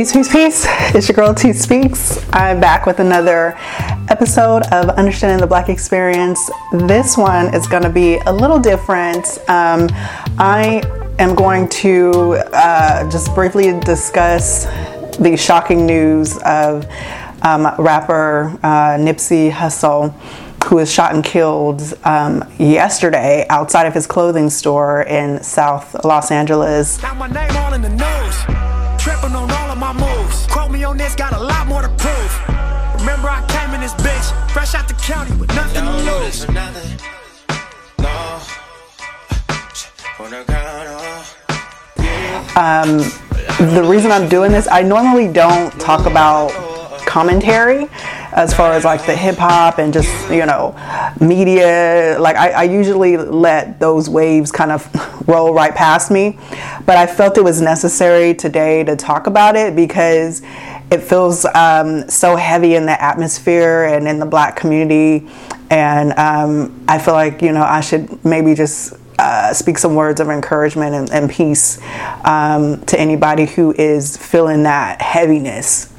Peace, peace, peace. It's your girl T Speaks. I'm back with another episode of Understanding the Black Experience. This one is going to be a little different. Um, I am going to uh, just briefly discuss the shocking news of um, rapper uh, Nipsey Hussle who was shot and killed um, yesterday outside of his clothing store in South Los Angeles. Got my name all in the news. Tripping on all of my moves. Quote me on this, got a lot more to prove. Remember, I came in this bitch, fresh out the county with nothing to lose. Um, the reason I'm doing this, I normally don't talk about commentary as far as like the hip hop and just you know media. Like I, I, usually let those waves kind of roll right past me but i felt it was necessary today to talk about it because it feels um, so heavy in the atmosphere and in the black community. And um, i feel like you know i should maybe just uh, speak some words of encouragement and, and peace um, to anybody who is feeling that heaviness.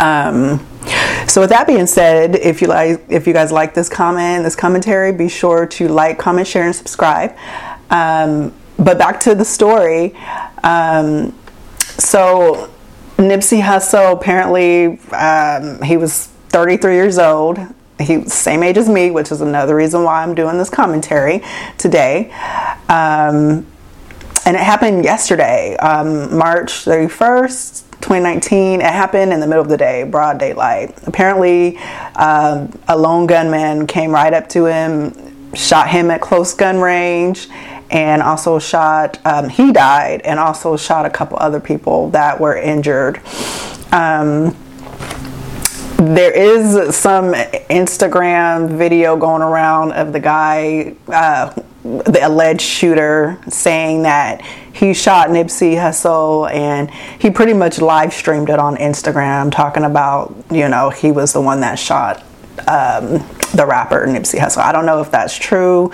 Um, so with that being said, if you like, if you guys like this comment, this commentary, be sure to like, comment, share, and subscribe. Um, but back to the story. Um, so Nipsey Hussle apparently um, he was 33 years old. He same age as me, which is another reason why I'm doing this commentary today. Um, and it happened yesterday, um, March 31st, 2019. It happened in the middle of the day, broad daylight. Apparently, um, a lone gunman came right up to him, shot him at close gun range, and also shot, um, he died, and also shot a couple other people that were injured. Um, there is some Instagram video going around of the guy, uh, the alleged shooter, saying that he shot Nipsey Hussle and he pretty much live streamed it on Instagram, talking about, you know, he was the one that shot um, the rapper Nipsey Hussle. I don't know if that's true,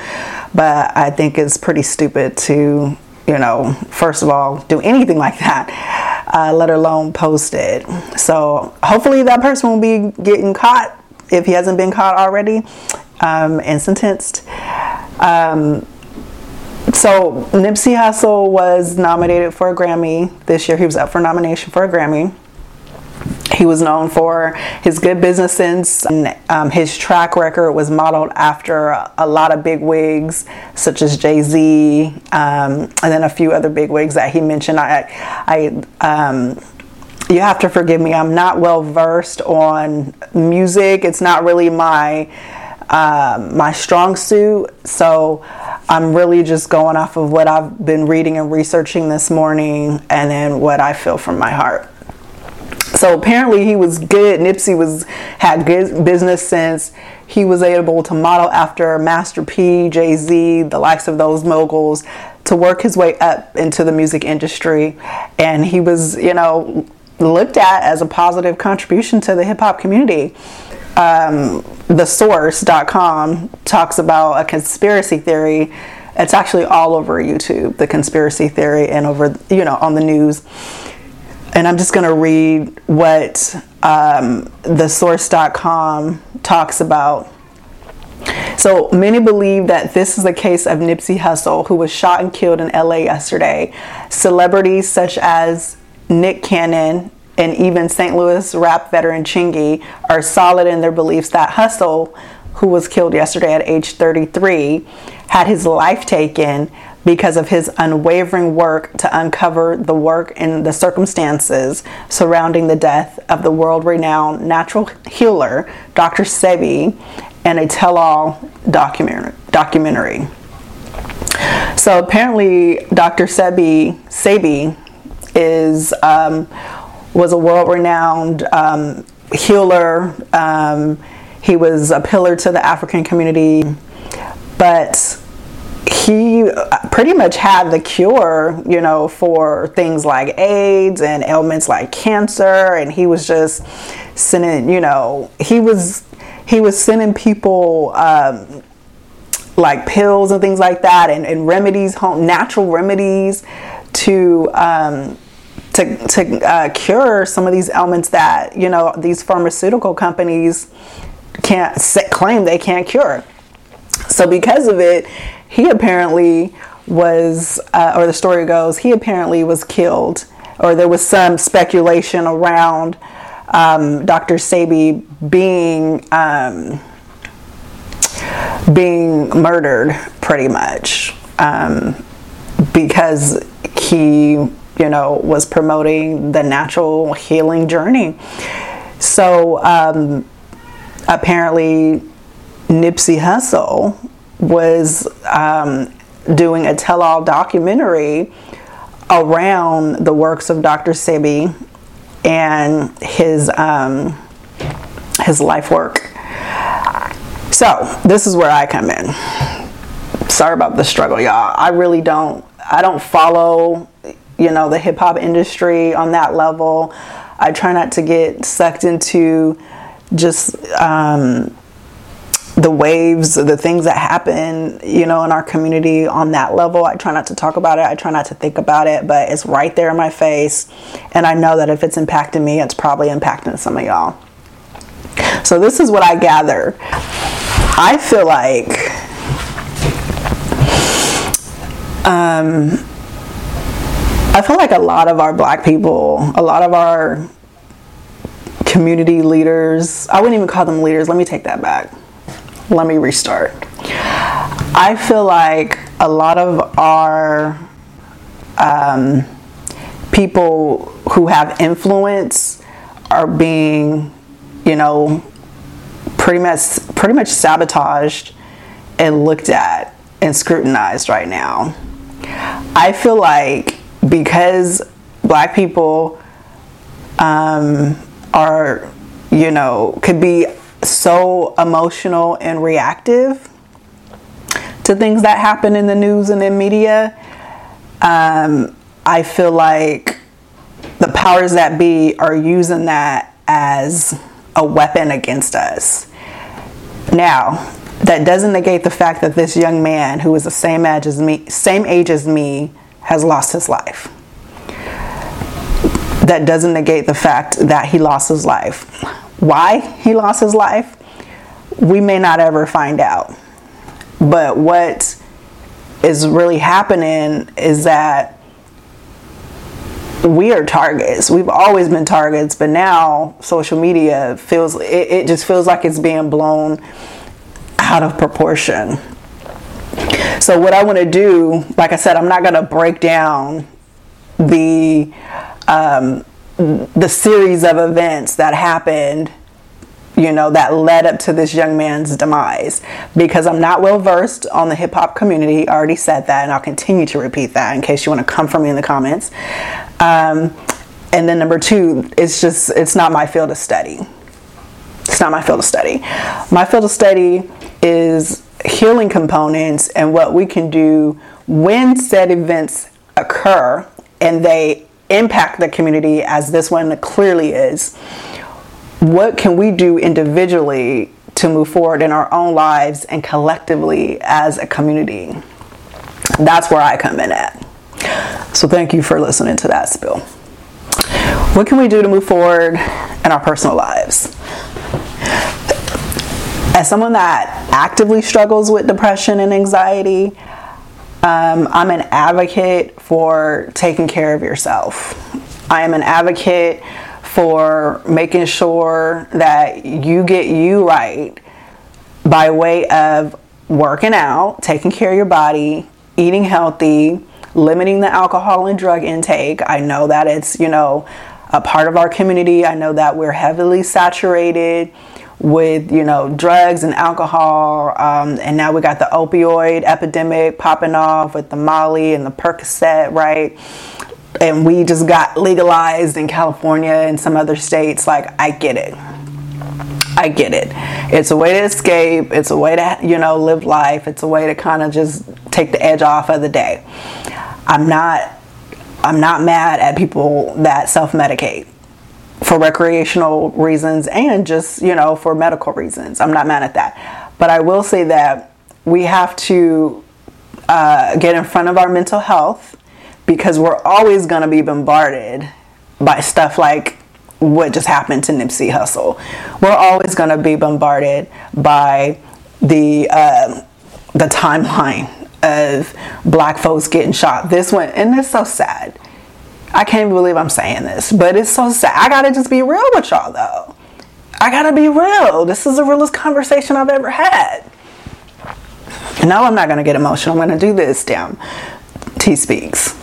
but I think it's pretty stupid to, you know, first of all, do anything like that, uh, let alone post it. So hopefully that person will be getting caught if he hasn't been caught already um, and sentenced. Um, so Nipsey Hussle was nominated for a Grammy this year. He was up for nomination for a Grammy. He was known for his good business sense. And, um, his track record was modeled after a, lot of big wigs, such as Jay Z, um, and then a few other big wigs that he mentioned. I, I um, you have to forgive me. I'm not well versed on music. It's not really my um, my strong suit. So I'm really just going off of what I've been reading and researching this morning and then what I feel from my heart. So apparently he was good. Nipsey was had good business sense. He was able to model after Master P, Jay Z, the likes of those moguls, to work his way up into the music industry, and he was, you know, looked at as a positive contribution to the hip hop community um, thesource.com talks about a conspiracy theory. It's actually all over YouTube, the conspiracy theory, and over, you know, on the news. And I'm just going to read what um, thesource.com talks about. So many believe that this is the case of Nipsey Hussle, who was shot and killed in LA yesterday. Celebrities such as Nick Cannon and even St. Louis rap veteran Chingy are solid in their beliefs that Hussle, who was killed yesterday at age 33, had his life taken because of his unwavering work to uncover the work and the circumstances surrounding the death of the world renowned natural healer, Dr. Sebi, and a tell all documentary. So apparently, Dr. Sebi, Sebi is um, was a world renowned um, healer. Um, he was a pillar to the African community, but he pretty much had the cure, you know, for things like AIDS and ailments like cancer. And he was just sending, you know, he was he was sending people um, like pills and things like that, and, and remedies, home natural remedies to um, to, to uh, cure some of these ailments that you know these pharmaceutical companies can't claim they can't cure. So because of it, he apparently was, uh, or the story goes, he apparently was killed, or there was some speculation around um, Dr. Sebi being um, being murdered, pretty much, um, because he, you know, was promoting the natural healing journey. So um, apparently, Nipsey Hussle was um, doing a tell-all documentary around the works of Dr. Sebi and his um, his life work. So this is where I come in. Sorry about the struggle, y'all. I really don't. I don't follow, you know, the hip hop industry on that level. I try not to get sucked into just um, the waves, the things that happen, you know, in our community on that level. I try not to talk about it. I try not to think about it, but it's right there in my face. And I know that if it's impacting me, it's probably impacting some of y'all. So this is what I gather. I feel like um, I feel like a lot of our black people, a lot of our community leaders, I wouldn't even call them leaders, let me take that back let me restart. I feel like a lot of our um, people who have influence are being, you know, pretty much pretty much sabotaged and looked at and scrutinized right now. I feel like because black people um, are, you know, could be so emotional and reactive to things that happen in the news and in media. Um, I feel like the powers that be are using that as a weapon against us. Now, that doesn't negate the fact that this young man who is the same age as me, same age as me, has lost his life. That doesn't negate the fact that he lost his life why he lost his life, we may not ever find out. But what is really happening is that we are targets. We've always been targets, but now social media feels it, it just feels like it's being blown out of proportion. So what I want to do, like I said, I'm not going to break down the um, the series of events that happened you know that led up to this young man's demise. Because i'm not well versed on the hip-hop community i already said that and i'll continue to repeat that in case you want to come for me in the comments. Um, and then number two it's just it's not my field of study. It's not my field of study. My field of study is healing components and what we can do when said events occur and they impact the community as this one clearly is, what can we do individually to move forward in our own lives and collectively as a community? That's where I come in at. So thank you for listening to that spill. What can we do to move forward in our personal lives? As someone that actively struggles with depression and anxiety, um, I'm an advocate for taking care of yourself. I am an advocate for making sure that you get you right by way of working out, taking care of your body, eating healthy, limiting the alcohol and drug intake. I know that it's, you know, a part of our community. I know that we're heavily saturated with you know drugs and alcohol, um, and now we got the opioid epidemic popping off with the Molly and the Percocet, right? And we just got legalized in California and some other states. Like, I get it. I get it. It's a way to escape. It's a way to, you know, live life. It's a way to kind of just take the edge off of the day. I'm not I'm not mad at people that self-medicate for recreational reasons and just, you know, for medical reasons. I'm not mad at that. But I will say that we have to uh, get in front of our mental health because we're always going to be bombarded by stuff like what just happened to Nipsey Hussle. We're always going to be bombarded by the uh, the timeline of black folks getting shot. This one, and it's so sad. I can't even believe I'm saying this, but it's so sad. I gotta just be real with y'all though. I gotta be real. This is the realest conversation I've ever had. No, I'm not gonna get emotional. I'm gonna do this. Damn. T speaks.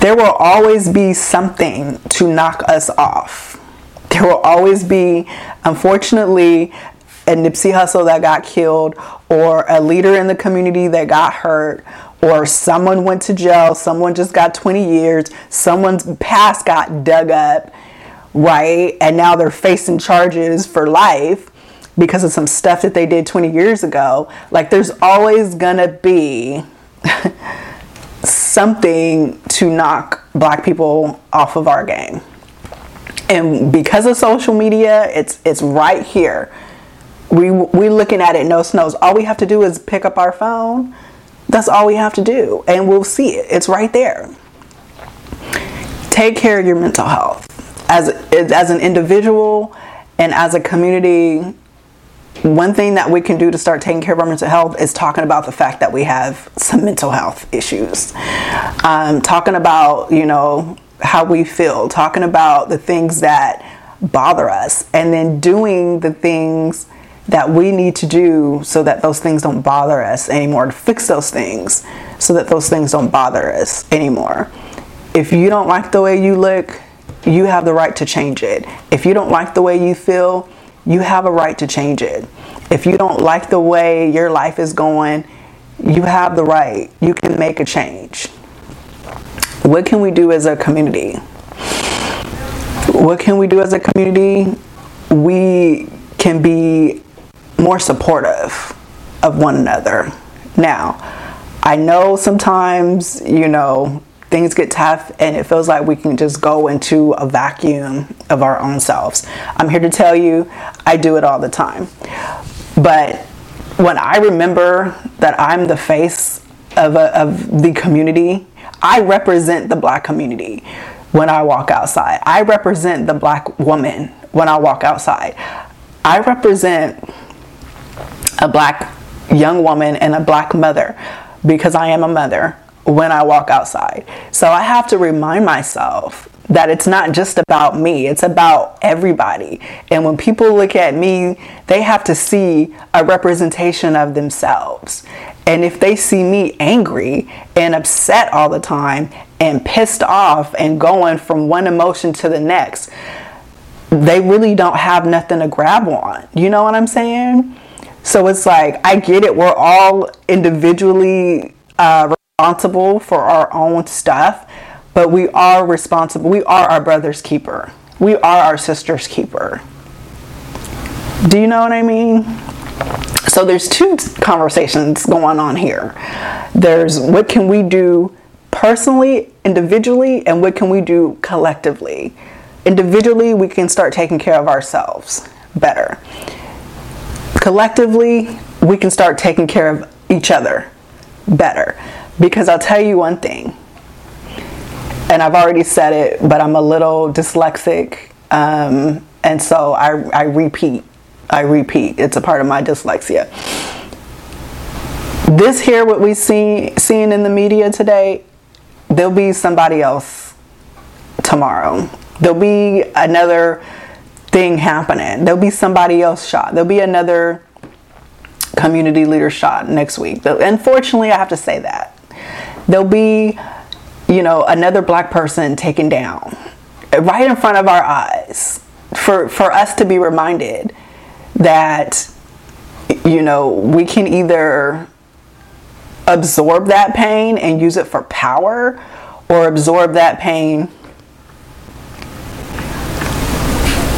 There will always be something to knock us off. There will always be, unfortunately, a Nipsey Hussle that got killed, or a leader in the community that got hurt, or someone went to jail, someone just got 20 years, someone's past got dug up, right? And now they're facing charges for life because of some stuff that they did 20 years ago. Like, there's always gonna be something to knock black people off of our game. And because of social media, it's it's right here. We we looking at it no snows. All we have to do is pick up our phone. That's all we have to do and we'll see it. It's right there. Take care of your mental health. As as an individual and as a community, one thing that we can do to start taking care of our mental health is talking about the fact that we have some mental health issues. Um, talking about, you know, how we feel, talking about the things that bother us, and then doing the things that we need to do so that those things don't bother us anymore, to fix those things so that those things don't bother us anymore. If you don't like the way you look, you have the right to change it. If you don't like the way you feel, you have a right to change it. If you don't like the way your life is going, you have the right. You can make a change. What can we do as a community? What can we do as a community? We can be more supportive of one another. Now, I know sometimes, you know, things get tough and it feels like we can just go into a vacuum of our own selves. I'm here to tell you, I do it all the time. But when I remember that I'm the face of, a, of the community, I represent the black community when I walk outside. I represent the black woman when I walk outside. I represent a black young woman and a black mother because I am a mother when I walk outside. So I have to remind myself that it's not just about me, it's about everybody. And when people look at me, they have to see a representation of themselves. And if they see me angry and upset all the time and pissed off and going from one emotion to the next, they really don't have nothing to grab on. You know what I'm saying? So it's like, I get it. We're all individually uh, responsible for our own stuff, but we are responsible. We are our brother's keeper. We are our sister's keeper. Do you know what I mean? So there's two conversations going on here. There's what can we do personally, individually, and what can we do collectively. Individually, we can start taking care of ourselves better. Collectively, we can start taking care of each other better. Because I'll tell you one thing, and I've already said it, but I'm a little dyslexic, um, and so I, I repeat. I repeat. It's a part of my dyslexia. This here, what we see seeing in the media today, there'll be somebody else tomorrow. There'll be another thing happening. There'll be somebody else shot. There'll be another community leader shot next week. Unfortunately, I have to say that. There'll be, you know, another black person taken down right in front of our eyes for, for us to be reminded that, you know, we can either absorb that pain and use it for power or absorb that pain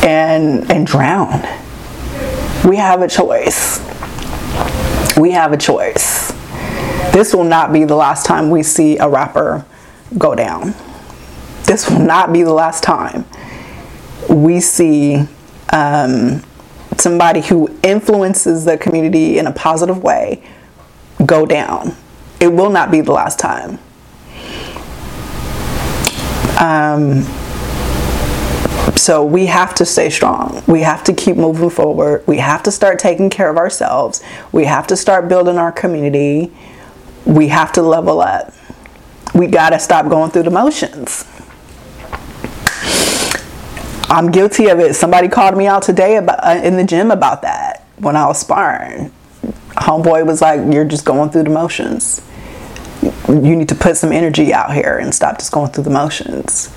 and and drown. We have a choice we have a choice. This will not be the last time we see a rapper go down. This will not be the last time we see um, somebody who influences the community in a positive way go down. It will not be the last time. Um, So we have to stay strong. We have to keep moving forward. We have to start taking care of ourselves. We have to start building our community. We have to level up. We got to stop going through the motions. I'm guilty of it. Somebody called me out today about, uh, in the gym about that when I was sparring. Homeboy was like, You're just going through the motions. You need to put some energy out here and stop just going through the motions.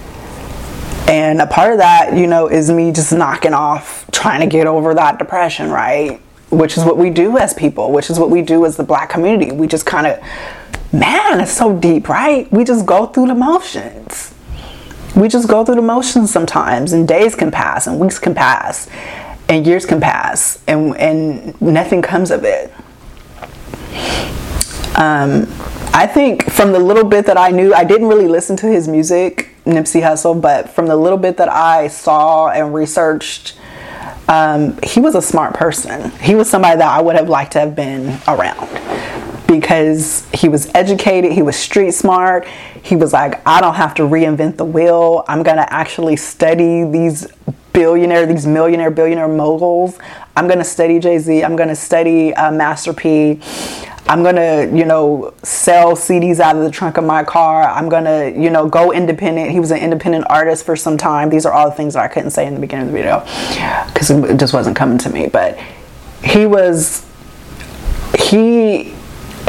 And a part of that, you know, is me just knocking off trying to get over that depression, right? Which is what we do as people, which is what we do as the black community. We just kind of, man, it's so deep, right? We just go through the motions. We just go through the motions sometimes, and days can pass, and weeks can pass, and years can pass, and, and nothing comes of it. Um, I think from the little bit that I knew, I didn't really listen to his music Nipsey Hussle, but from the little bit that I saw and researched, um, he was a smart person. He was somebody that I would have liked to have been around because he was educated, he was street smart. He was like, I don't have to reinvent the wheel. I'm going to actually study these billionaire, these millionaire, billionaire moguls. I'm going to study Jay Z. I'm going to study uh, Master P. I'm gonna, you know, sell CDs out of the trunk of my car. I'm gonna, you know, go independent. He was an independent artist for some time. These are all the things that I couldn't say in the beginning of the video because it just wasn't coming to me. But he was, he,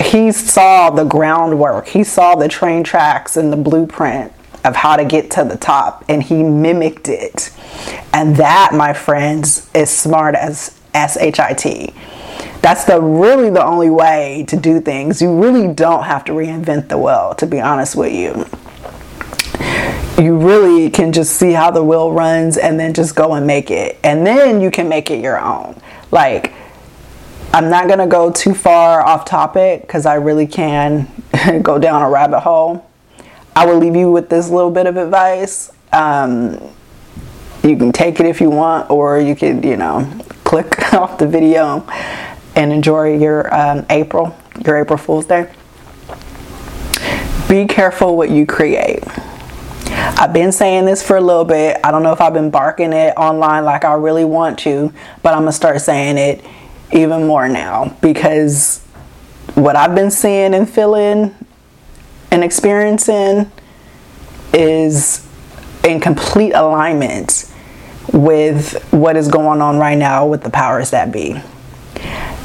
he saw the groundwork. He saw the train tracks and the blueprint of how to get to the top, and he mimicked it. And that, my friends, is smart as S H I T that's the really the only way to do things. You really don't have to reinvent the wheel, to be honest with you. You really can just see how the wheel runs and then just go and make it. And then you can make it your own. Like, I'm not going to go too far off topic because I really can go down a rabbit hole. I will leave you with this little bit of advice. Um, you can take it if you want, or you could, you know, click off the video and enjoy your um, April, your April Fool's Day. Be careful what you create. I've been saying this for a little bit. I don't know if I've been barking it online like I really want to, but I'm going to start saying it even more now because what I've been seeing and feeling and experiencing is in complete alignment with what is going on right now with the powers that be.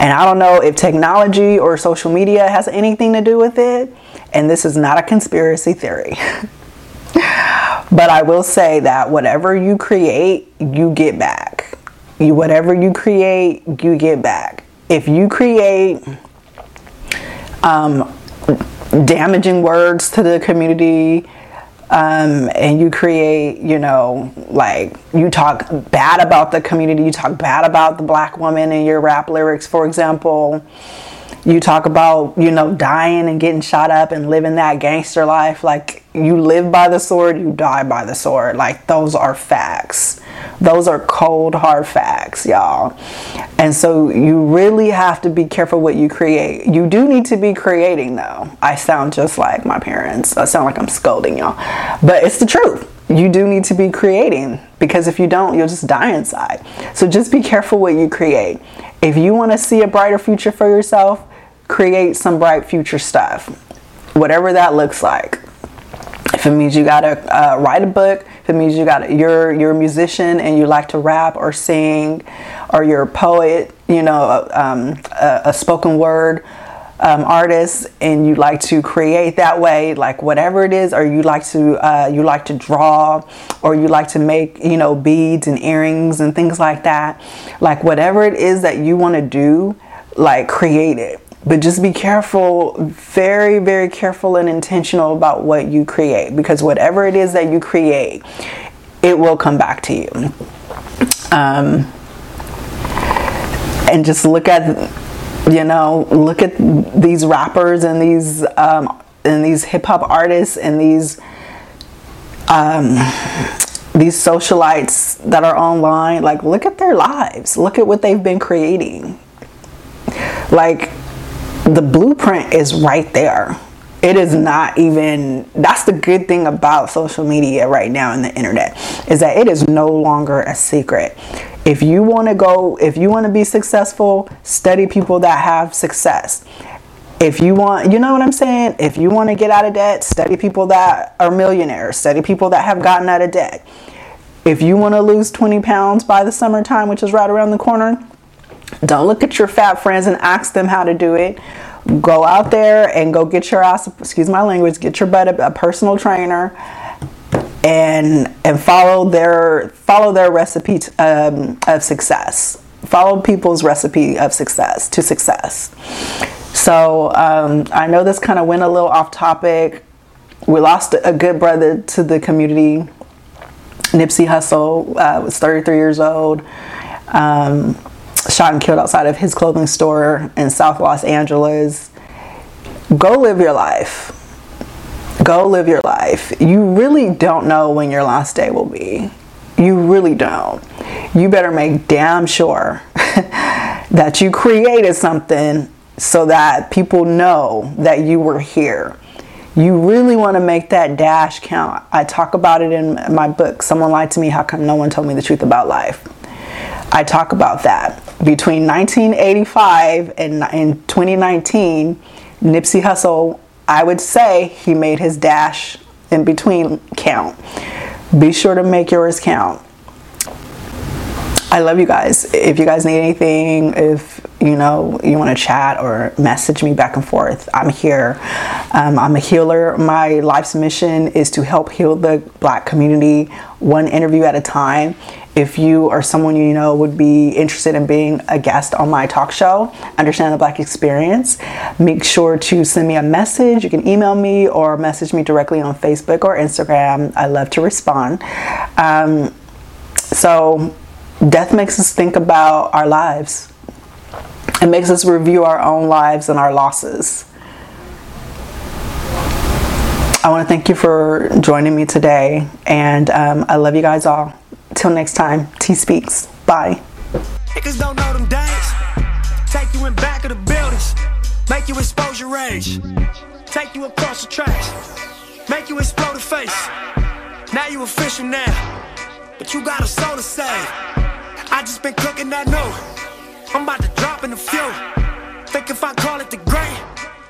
And I don't know if technology or social media has anything to do with it. And this is not a conspiracy theory. but I will say that whatever you create, you get back. You whatever you create, you get back. If you create um, damaging words to the community, um, and you create, you know, like you talk bad about the community, you talk bad about the black woman in your rap lyrics, for example. You talk about, you know, dying and getting shot up and living that gangster life. Like, you live by the sword, you die by the sword. Like, those are facts. Those are cold, hard facts, y'all. And so you really have to be careful what you create. You do need to be creating, though. I sound just like my parents. I sound like I'm scolding y'all. But it's the truth. You do need to be creating because if you don't, you'll just die inside. So just be careful what you create. If you want to see a brighter future for yourself, create some bright future stuff, whatever that looks like. If it means you gotta uh, write a book, if it means you got you're you're a musician and you like to rap or sing, or you're a poet, you know, um, a, a, spoken word um, artist, and you like to create that way, like whatever it is, or you like to uh, you like to draw, or you like to make you know beads and earrings and things like that, like whatever it is that you want to do, like create it but just be careful, very, very careful and intentional about what you create because whatever it is that you create, it will come back to you. Um, and just look at, you know, look at these rappers and these um, and these hip hop artists and these um, these socialites that are online. Like, look at their lives. Look at what they've been creating. Like the blueprint is right there. it is not even that's the good thing about social media right now and the internet is that it is no longer a secret. If you want to go if you want to be successful study people that have success. If you want you know what i'm saying? If you want to get out of debt study people that are millionaires study people that have gotten out of debt. If you want to lose 20 pounds by the summertime which is right around the corner don't look at your fat friends and ask them how to do it. Go out there and go get your ass excuse my language get your butt a, a personal trainer and and follow their follow their recipe um, of success. Follow people's recipe of success to success. So um, i know this kind of went a little off topic. We lost a good brother to the community nipsey hussle uh, was 33 years old. Um, shot and killed outside of his clothing store in South Los Angeles. Go live your life. Go live your life. You really don't know when your last day will be. You really don't. You better make damn sure that you created something so that people know that you were here. You really want to make that dash count. I talk about it in my book, Someone Lied to Me How Come No One Told Me the Truth About Life. I talk about that. Between 1985 and, and 2019, Nipsey Hussle, I would say he made his dash in between count. Be sure to make yours count. I love you guys. If you guys need anything, if you know you want to chat or message me back and forth, I'm here. Um, I'm a healer. My life's mission is to help heal the black community one interview at a time. If you or someone you know would be interested in being a guest on my talk show, Understand the Black Experience, make sure to send me a message. You can email me or message me directly on Facebook or Instagram. I love to respond. Um, so Death makes us think about our lives. It makes us review our own lives and our losses. I want to thank you for joining me today, and um, I love you guys all. Till next time, T Speaks. Bye. Niggas don't know them days. Take you in back of the buildings, make you expose your rage, take you across the tracks, make you explode the face. Now you official now, but you got a soul to save. I just been cooking that. I'm about to drop in a few. Think if I call it the great,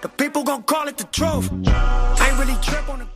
the people gon' call it the truth. I ain't really tripping.